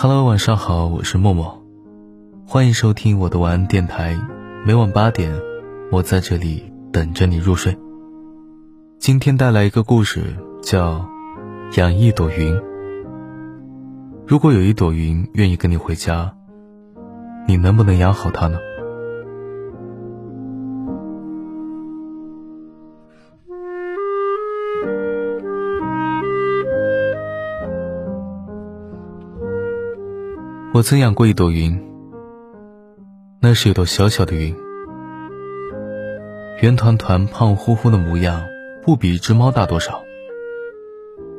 Hello，晚上好，我是默默，欢迎收听我的晚安电台。每晚八点，我在这里等着你入睡。今天带来一个故事，叫《养一朵云》。如果有一朵云愿意跟你回家，你能不能养好它呢？我曾养过一朵云，那是一朵小小的云，圆团团、胖乎乎的模样，不比一只猫大多少。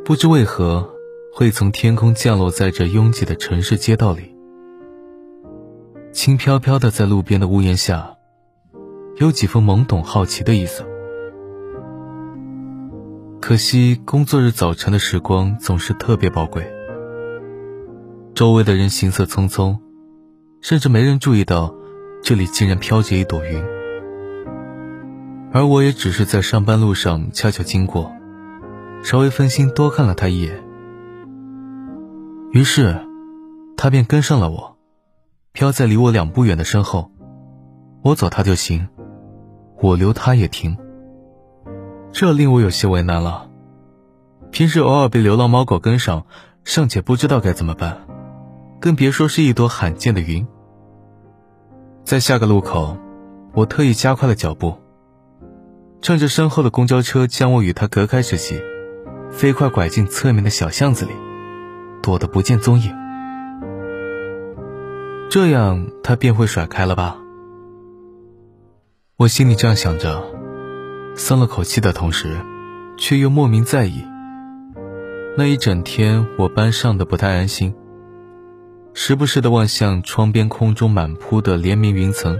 不知为何，会从天空降落在这拥挤的城市街道里，轻飘飘的在路边的屋檐下，有几分懵懂好奇的意思。可惜工作日早晨的时光总是特别宝贵。周围的人行色匆匆，甚至没人注意到这里竟然飘着一朵云。而我也只是在上班路上悄悄经过，稍微分心多看了他一眼。于是，他便跟上了我，飘在离我两步远的身后。我走他就行，我留他也停。这令我有些为难了。平时偶尔被流浪猫狗跟上，尚且不知道该怎么办。更别说是一朵罕见的云。在下个路口，我特意加快了脚步，趁着身后的公交车将我与他隔开之际，飞快拐进侧面的小巷子里，躲得不见踪影。这样他便会甩开了吧？我心里这样想着，松了口气的同时，却又莫名在意。那一整天，我班上的不太安心。时不时的望向窗边空中满铺的连绵云层，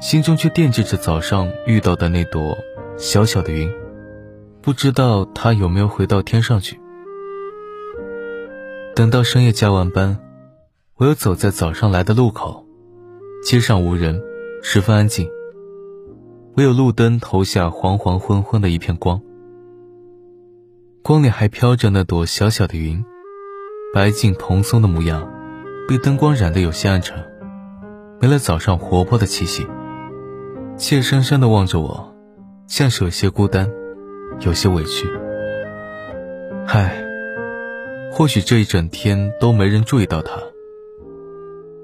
心中却惦记着早上遇到的那朵小小的云，不知道它有没有回到天上去。等到深夜加完班，我又走在早上来的路口，街上无人，十分安静，唯有路灯投下黄黄昏昏的一片光，光里还飘着那朵小小的云，白净蓬松的模样。被灯光染得有些暗沉，没了早上活泼的气息。怯生生地望着我，像是有些孤单，有些委屈。唉，或许这一整天都没人注意到他，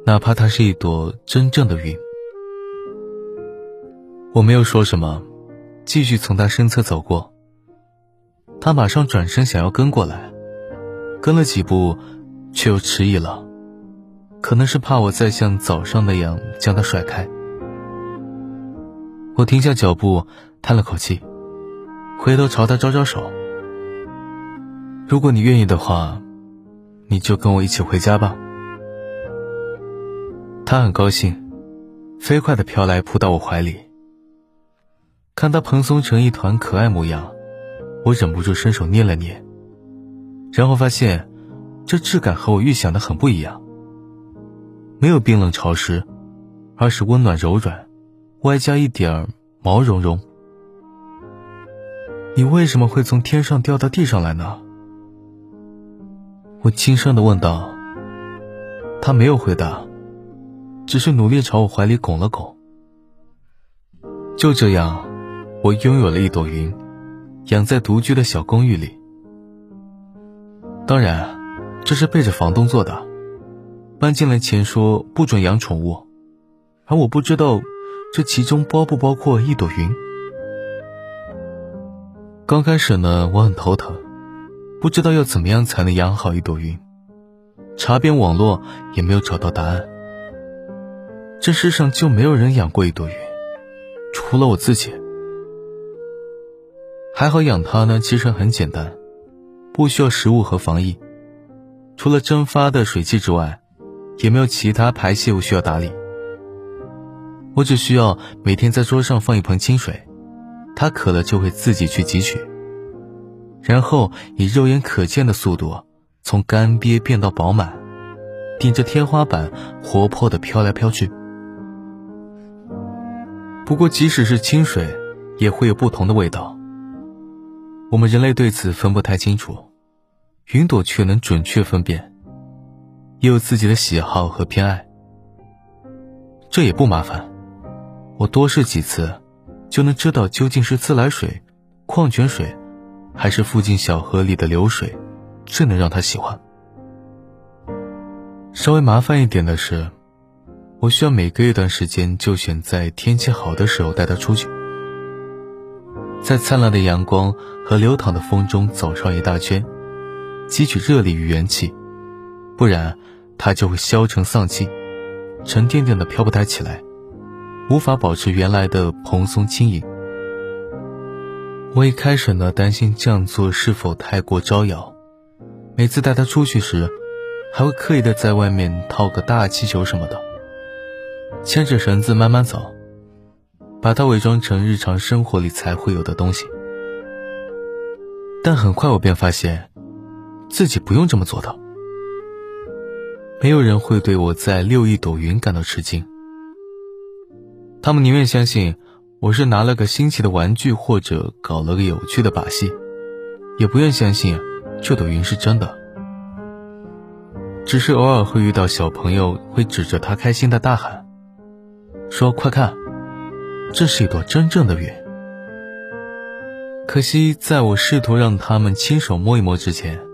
哪怕他是一朵真正的云。我没有说什么，继续从他身侧走过。他马上转身想要跟过来，跟了几步，却又迟疑了。可能是怕我再像早上那样将他甩开，我停下脚步，叹了口气，回头朝他招招手。如果你愿意的话，你就跟我一起回家吧。他很高兴，飞快地飘来扑到我怀里。看他蓬松成一团可爱模样，我忍不住伸手捏了捏，然后发现，这质感和我预想的很不一样。没有冰冷潮湿，而是温暖柔软，外加一点毛茸茸。你为什么会从天上掉到地上来呢？我轻声的问道。他没有回答，只是努力朝我怀里拱了拱。就这样，我拥有了一朵云，养在独居的小公寓里。当然，这是背着房东做的。搬进来前说不准养宠物，而我不知道这其中包不包括一朵云。刚开始呢，我很头疼，不知道要怎么样才能养好一朵云，查遍网络也没有找到答案。这世上就没有人养过一朵云，除了我自己。还好养它呢，其实很简单，不需要食物和防疫，除了蒸发的水汽之外。也没有其他排泄物需要打理，我只需要每天在桌上放一盆清水，它渴了就会自己去汲取，然后以肉眼可见的速度从干瘪变到饱满，顶着天花板活泼的飘来飘去。不过即使是清水，也会有不同的味道。我们人类对此分不太清楚，云朵却能准确分辨。也有自己的喜好和偏爱。这也不麻烦，我多试几次，就能知道究竟是自来水、矿泉水，还是附近小河里的流水，最能让他喜欢。稍微麻烦一点的是，我需要每隔一段时间就选在天气好的时候带他出去，在灿烂的阳光和流淌的风中走上一大圈，汲取热力与元气，不然他就会消沉丧气。沉甸甸的飘不太起来，无法保持原来的蓬松轻盈。我一开始呢，担心这样做是否太过招摇，每次带他出去时，还会刻意的在外面套个大气球什么的，牵着绳子慢慢走，把它伪装成日常生活里才会有的东西。但很快我便发现，自己不用这么做的。没有人会对我在遛一朵云感到吃惊。他们宁愿相信我是拿了个新奇的玩具或者搞了个有趣的把戏，也不愿相信这朵云是真的。只是偶尔会遇到小朋友会指着它开心的大喊，说：“快看，这是一朵真正的云。”可惜，在我试图让他们亲手摸一摸之前。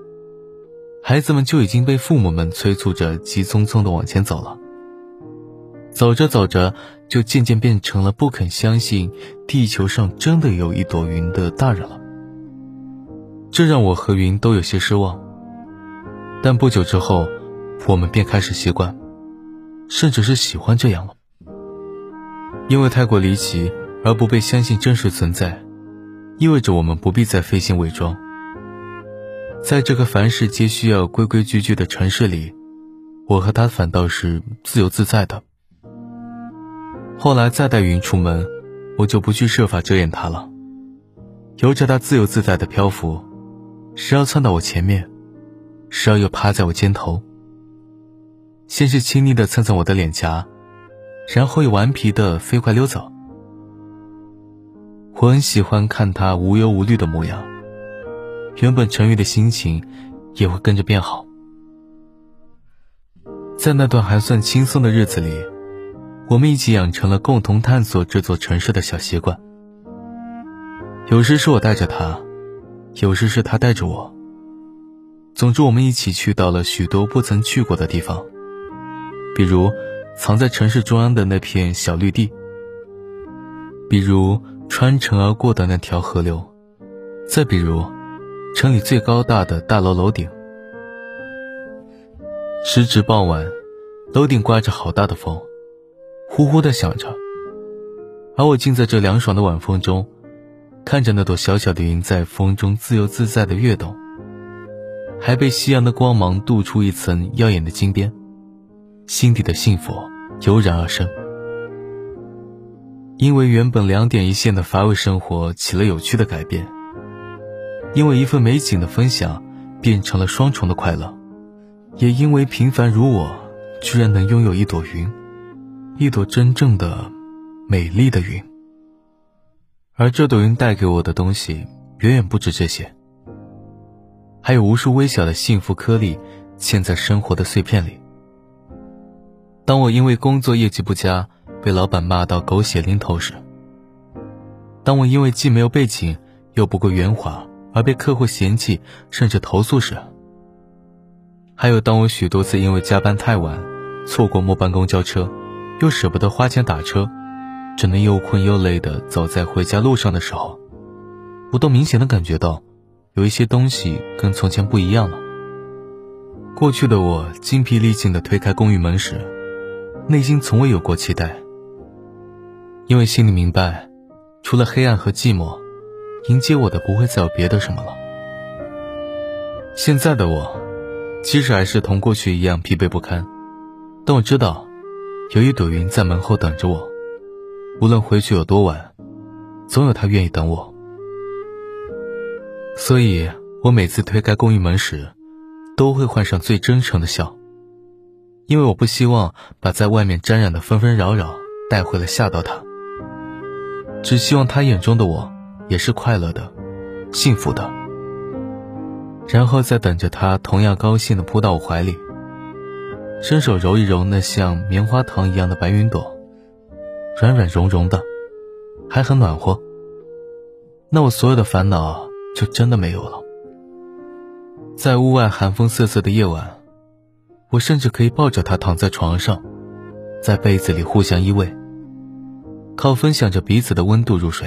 孩子们就已经被父母们催促着急匆匆地往前走了，走着走着，就渐渐变成了不肯相信地球上真的有一朵云的大人了。这让我和云都有些失望。但不久之后，我们便开始习惯，甚至是喜欢这样了。因为太过离奇而不被相信真实存在，意味着我们不必再费心伪装。在这个凡事皆需要规规矩矩的城市里，我和他反倒是自由自在的。后来再带云出门，我就不去设法遮掩他了，由着他自由自在的漂浮，时而窜到我前面，时而又趴在我肩头。先是亲昵的蹭蹭我的脸颊，然后又顽皮的飞快溜走。我很喜欢看他无忧无虑的模样。原本沉郁的心情也会跟着变好。在那段还算轻松的日子里，我们一起养成了共同探索这座城市的小习惯。有时是我带着他，有时是他带着我。总之，我们一起去到了许多不曾去过的地方，比如藏在城市中央的那片小绿地，比如穿城而过的那条河流，再比如。城里最高大的大楼楼顶，时值傍晚，楼顶刮着好大的风，呼呼的响着。而我竟在这凉爽的晚风中，看着那朵小小的云在风中自由自在的跃动，还被夕阳的光芒镀出一层耀眼的金边，心底的幸福油然而生。因为原本两点一线的乏味生活起了有趣的改变。因为一份美景的分享，变成了双重的快乐，也因为平凡如我，居然能拥有一朵云，一朵真正的美丽的云。而这朵云带给我的东西，远远不止这些，还有无数微小的幸福颗粒，嵌在生活的碎片里。当我因为工作业绩不佳，被老板骂到狗血淋头时，当我因为既没有背景，又不够圆滑，而被客户嫌弃甚至投诉时，还有当我许多次因为加班太晚，错过末班公交车，又舍不得花钱打车，只能又困又累的走在回家路上的时候，我都明显的感觉到，有一些东西跟从前不一样了。过去的我精疲力尽的推开公寓门时，内心从未有过期待，因为心里明白，除了黑暗和寂寞。迎接我的不会再有别的什么了。现在的我，即使还是同过去一样疲惫不堪，但我知道，有一朵云在门后等着我。无论回去有多晚，总有他愿意等我。所以，我每次推开公寓门时，都会换上最真诚的笑，因为我不希望把在外面沾染的纷纷扰扰带回来吓到他，只希望他眼中的我。也是快乐的，幸福的，然后再等着他同样高兴的扑到我怀里。伸手揉一揉那像棉花糖一样的白云朵，软软绒绒的，还很暖和。那我所有的烦恼就真的没有了。在屋外寒风瑟瑟的夜晚，我甚至可以抱着他躺在床上，在被子里互相依偎，靠分享着彼此的温度入睡。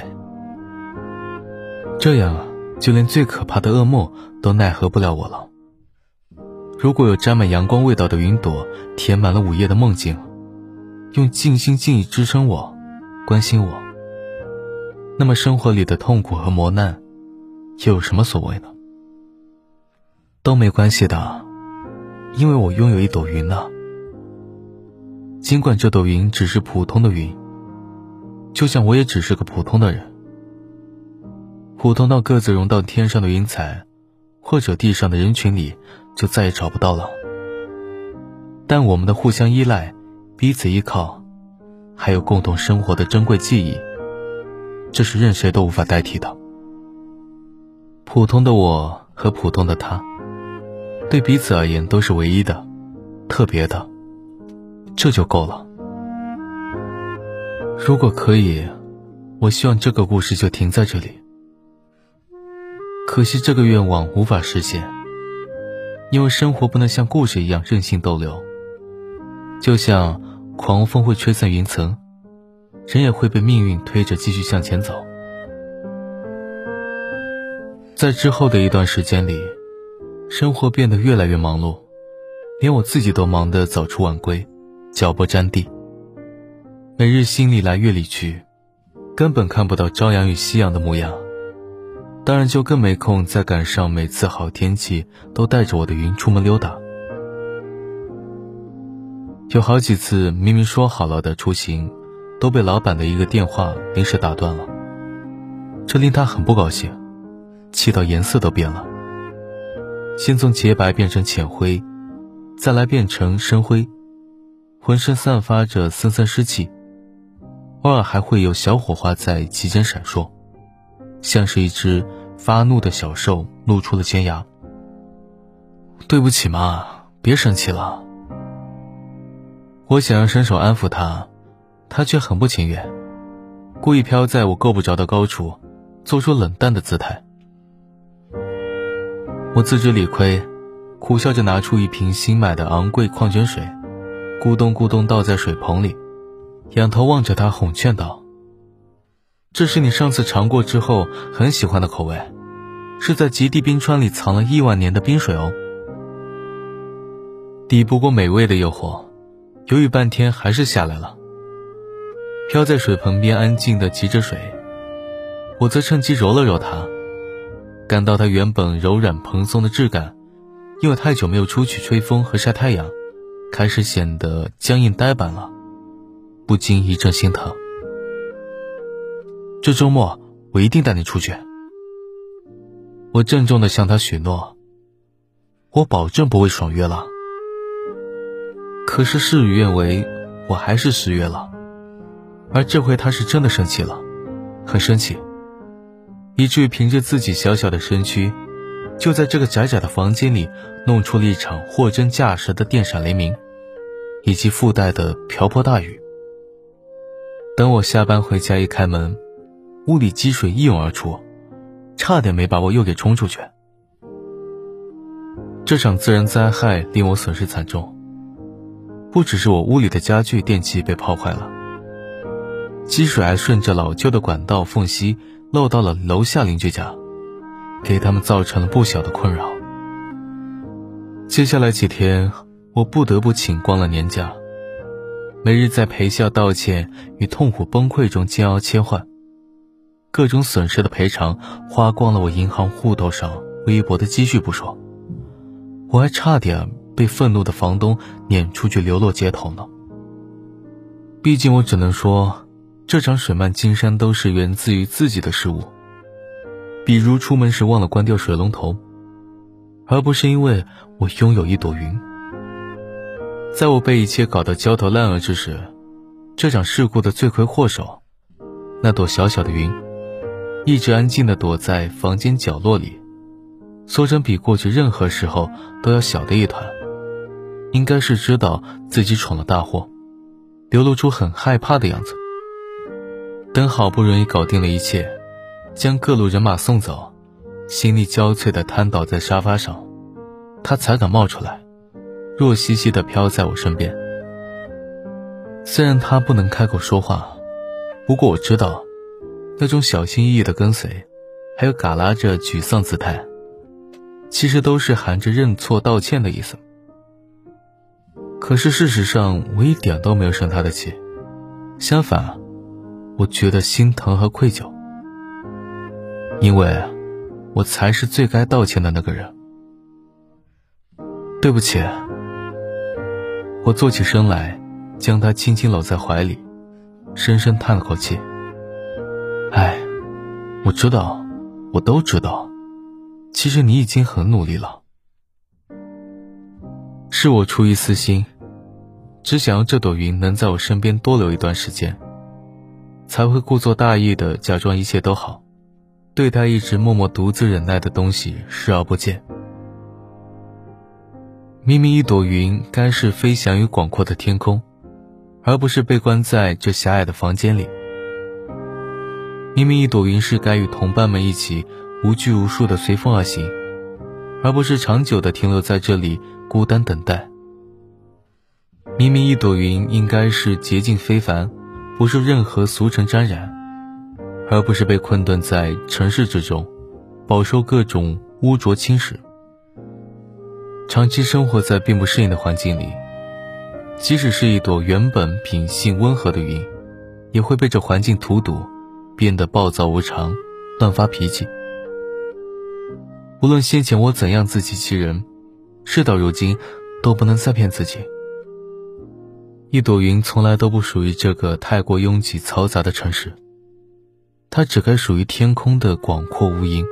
这样，就连最可怕的噩梦都奈何不了我了。如果有沾满阳光味道的云朵填满了午夜的梦境，用尽心尽意支撑我、关心我，那么生活里的痛苦和磨难，又有什么所谓呢？都没关系的，因为我拥有一朵云呢。尽管这朵云只是普通的云，就像我也只是个普通的人，普通到各自融到天上的云彩，或者地上的人群里。就再也找不到了。但我们的互相依赖、彼此依靠，还有共同生活的珍贵记忆，这是任谁都无法代替的。普通的我和普通的他，对彼此而言都是唯一的、特别的，这就够了。如果可以，我希望这个故事就停在这里。可惜这个愿望无法实现。因为生活不能像故事一样任性逗留，就像狂风会吹散云层，人也会被命运推着继续向前走。在之后的一段时间里，生活变得越来越忙碌，连我自己都忙得早出晚归，脚不沾地。每日心里来月里去，根本看不到朝阳与夕阳的模样。当然就更没空再赶上每次好天气都带着我的云出门溜达。有好几次明明说好了的出行，都被老板的一个电话临时打断了，这令他很不高兴，气到颜色都变了。先从洁白变成浅灰，再来变成深灰，浑身散发着森森湿气，偶尔还会有小火花在其间闪烁。像是一只发怒的小兽露出了尖牙。对不起嘛，别生气了。我想要伸手安抚他，他却很不情愿，故意飘在我够不着的高处，做出冷淡的姿态。我自知理亏，苦笑着拿出一瓶新买的昂贵矿泉水，咕咚咕咚倒在水盆里，仰头望着他，哄劝道。这是你上次尝过之后很喜欢的口味，是在极地冰川里藏了亿万年的冰水哦。抵不过美味的诱惑，犹豫半天还是下来了。飘在水盆边安静的汲着水，我则趁机揉了揉它，感到它原本柔软蓬松的质感，因为太久没有出去吹风和晒太阳，开始显得僵硬呆板了，不禁一阵心疼。这周末我一定带你出去。我郑重的向他许诺，我保证不会爽约了。可是事与愿违，我还是失约了。而这回他是真的生气了，很生气，以至于凭着自己小小的身躯，就在这个窄窄的房间里弄出了一场货真价实的电闪雷鸣，以及附带的瓢泼大雨。等我下班回家一开门。屋里积水一涌而出，差点没把我又给冲出去。这场自然灾害令我损失惨重，不只是我屋里的家具电器被泡坏了，积水还顺着老旧的管道缝隙漏到了楼下邻居家，给他们造成了不小的困扰。接下来几天，我不得不请光了年假，每日在陪笑、道歉与痛苦崩溃中煎熬切换。各种损失的赔偿花光了我银行户头上微薄的积蓄不说，我还差点被愤怒的房东撵出去流落街头呢。毕竟我只能说，这场水漫金山都是源自于自己的失误，比如出门时忘了关掉水龙头，而不是因为我拥有一朵云。在我被一切搞得焦头烂额之时，这场事故的罪魁祸首，那朵小小的云。一直安静地躲在房间角落里，缩成比过去任何时候都要小的一团，应该是知道自己闯了大祸，流露出很害怕的样子。等好不容易搞定了一切，将各路人马送走，心力交瘁的瘫倒在沙发上，他才敢冒出来，弱兮兮的飘在我身边。虽然他不能开口说话，不过我知道，那种小心翼翼的跟随，还有嘎拉着沮丧姿态，其实都是含着认错道歉的意思。可是事实上，我一点都没有生他的气，相反。我觉得心疼和愧疚，因为，我才是最该道歉的那个人。对不起。我坐起身来，将他轻轻搂在怀里，深深叹了口气。哎，我知道，我都知道，其实你已经很努力了。是我出于私心，只想要这朵云能在我身边多留一段时间。才会故作大意的假装一切都好，对待一直默默独自忍耐的东西视而不见。明明一朵云该是飞翔于广阔的天空，而不是被关在这狭隘的房间里。明明一朵云是该与同伴们一起无拘无束的随风而行，而不是长久的停留在这里孤单等待。明明一朵云应该是洁净非凡。不受任何俗尘沾染，而不是被困顿在尘世之中，饱受各种污浊侵蚀。长期生活在并不适应的环境里，即使是一朵原本品性温和的云，也会被这环境荼毒，变得暴躁无常，乱发脾气。无论先前我怎样自欺欺人，事到如今，都不能再骗自己。一朵云从来都不属于这个太过拥挤嘈杂的城市，它只该属于天空的广阔无垠。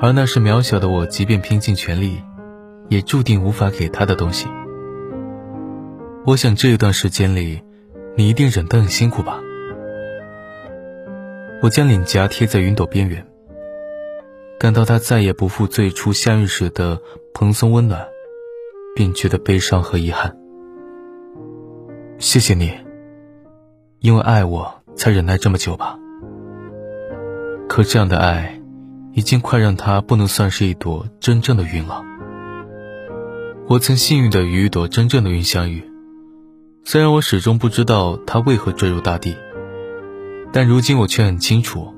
而那是渺小的我，即便拼尽全力，也注定无法给他的东西。我想这一段时间里，你一定忍得很辛苦吧？我将脸颊贴在云朵边缘，感到它再也不复最初相遇时的蓬松温暖，便觉得悲伤和遗憾。谢谢你，因为爱我才忍耐这么久吧。可这样的爱，已经快让它不能算是一朵真正的云了。我曾幸运的与一朵真正的云相遇，虽然我始终不知道它为何坠入大地，但如今我却很清楚，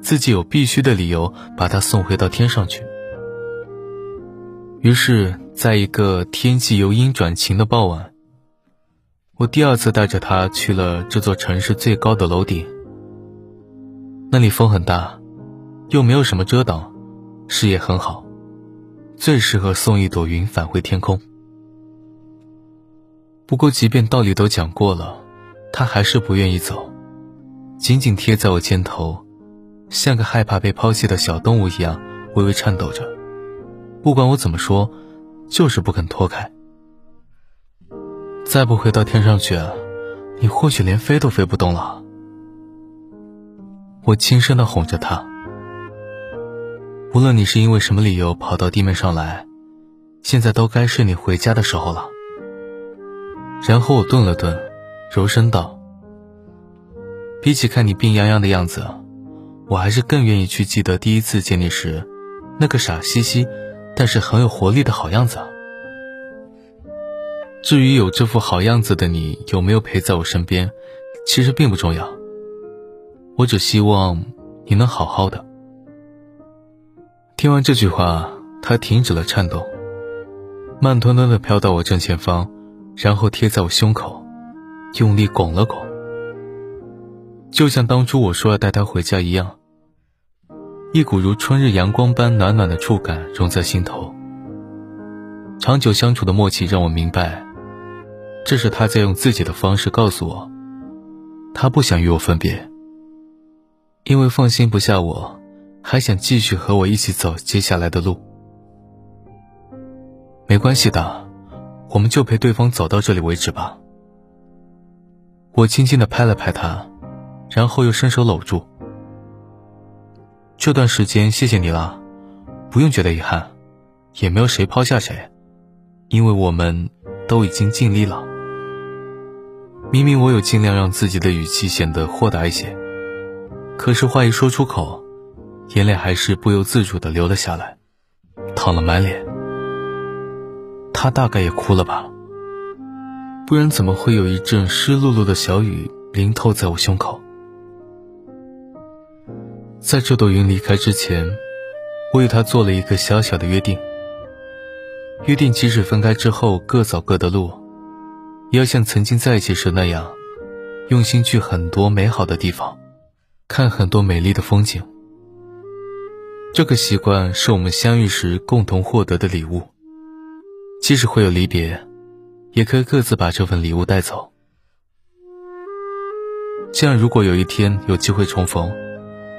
自己有必须的理由把它送回到天上去。于是，在一个天气由阴转晴的傍晚。我第二次带着他去了这座城市最高的楼顶。那里风很大，又没有什么遮挡，视野很好，最适合送一朵云返回天空。不过，即便道理都讲过了，他还是不愿意走，紧紧贴在我肩头，像个害怕被抛弃的小动物一样微微颤抖着。不管我怎么说，就是不肯脱开。再不回到天上去，你或许连飞都飞不动了。我轻声的哄着他。无论你是因为什么理由跑到地面上来，现在都该是你回家的时候了。然后我顿了顿，柔声道：“比起看你病殃殃的样子，我还是更愿意去记得第一次见你时，那个傻兮兮，但是很有活力的好样子。”至于有这副好样子的你有没有陪在我身边，其实并不重要。我只希望你能好好的。听完这句话，他停止了颤抖，慢吞吞的飘到我正前方，然后贴在我胸口，用力拱了拱，就像当初我说要带他回家一样。一股如春日阳光般暖暖的触感融在心头。长久相处的默契让我明白。这是他在用自己的方式告诉我，他不想与我分别，因为放心不下我，还想继续和我一起走接下来的路。没关系的，我们就陪对方走到这里为止吧。我轻轻的拍了拍他，然后又伸手搂住。这段时间谢谢你了，不用觉得遗憾，也没有谁抛下谁，因为我们都已经尽力了。明明我有尽量让自己的语气显得豁达一些，可是话一说出口，眼泪还是不由自主的流了下来，淌了满脸。他大概也哭了吧，不然怎么会有一阵湿漉漉的小雨淋透在我胸口？在这朵云离开之前，我与他做了一个小小的约定。约定即使分开之后各走各的路，也要像曾经在一起时那样，用心去很多美好的地方，看很多美丽的风景。这个习惯是我们相遇时共同获得的礼物。即使会有离别，也可以各自把这份礼物带走。这样，如果有一天有机会重逢，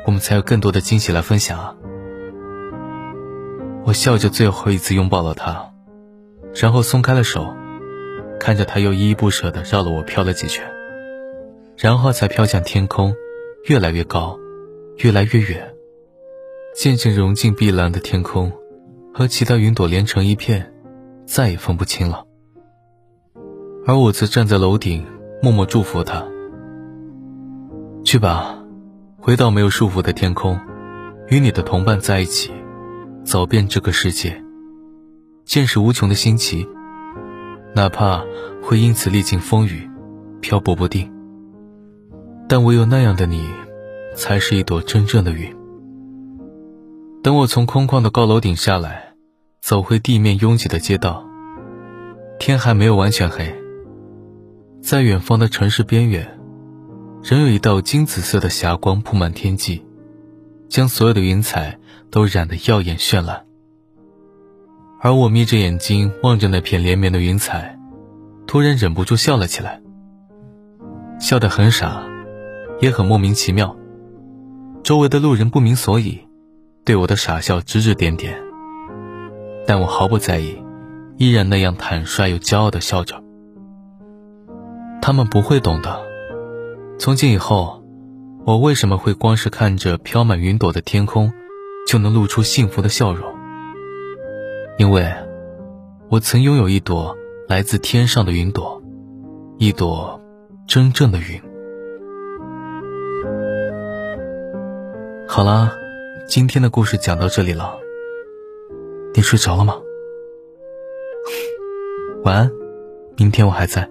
我们才有更多的惊喜来分享啊！我笑着最后一次拥抱了他，然后松开了手，看着他又依依不舍地绕了我飘了几圈，然后才飘向天空，越来越高，越来越远，渐渐融进碧蓝的天空，和其他云朵连成一片。再也分不清了，而我则站在楼顶，默默祝福他。去吧，回到没有束缚的天空，与你的同伴在一起，走遍这个世界，见识无穷的新奇，哪怕会因此历经风雨，漂泊不定，但唯有那样的你，才是一朵真正的云。等我从空旷的高楼顶下来。走回地面拥挤的街道，天还没有完全黑。在远方的城市边缘，仍有一道金紫色的霞光铺满天际，将所有的云彩都染得耀眼绚烂。而我眯着眼睛望着那片连绵的云彩，突然忍不住笑了起来，笑得很傻，也很莫名其妙。周围的路人不明所以，对我的傻笑指指点点。但我毫不在意，依然那样坦率又骄傲的笑着。他们不会懂的。从今以后，我为什么会光是看着飘满云朵的天空，就能露出幸福的笑容？因为，我曾拥有一朵来自天上的云朵，一朵真正的云。好啦，今天的故事讲到这里了。你睡着了吗？晚安，明天我还在。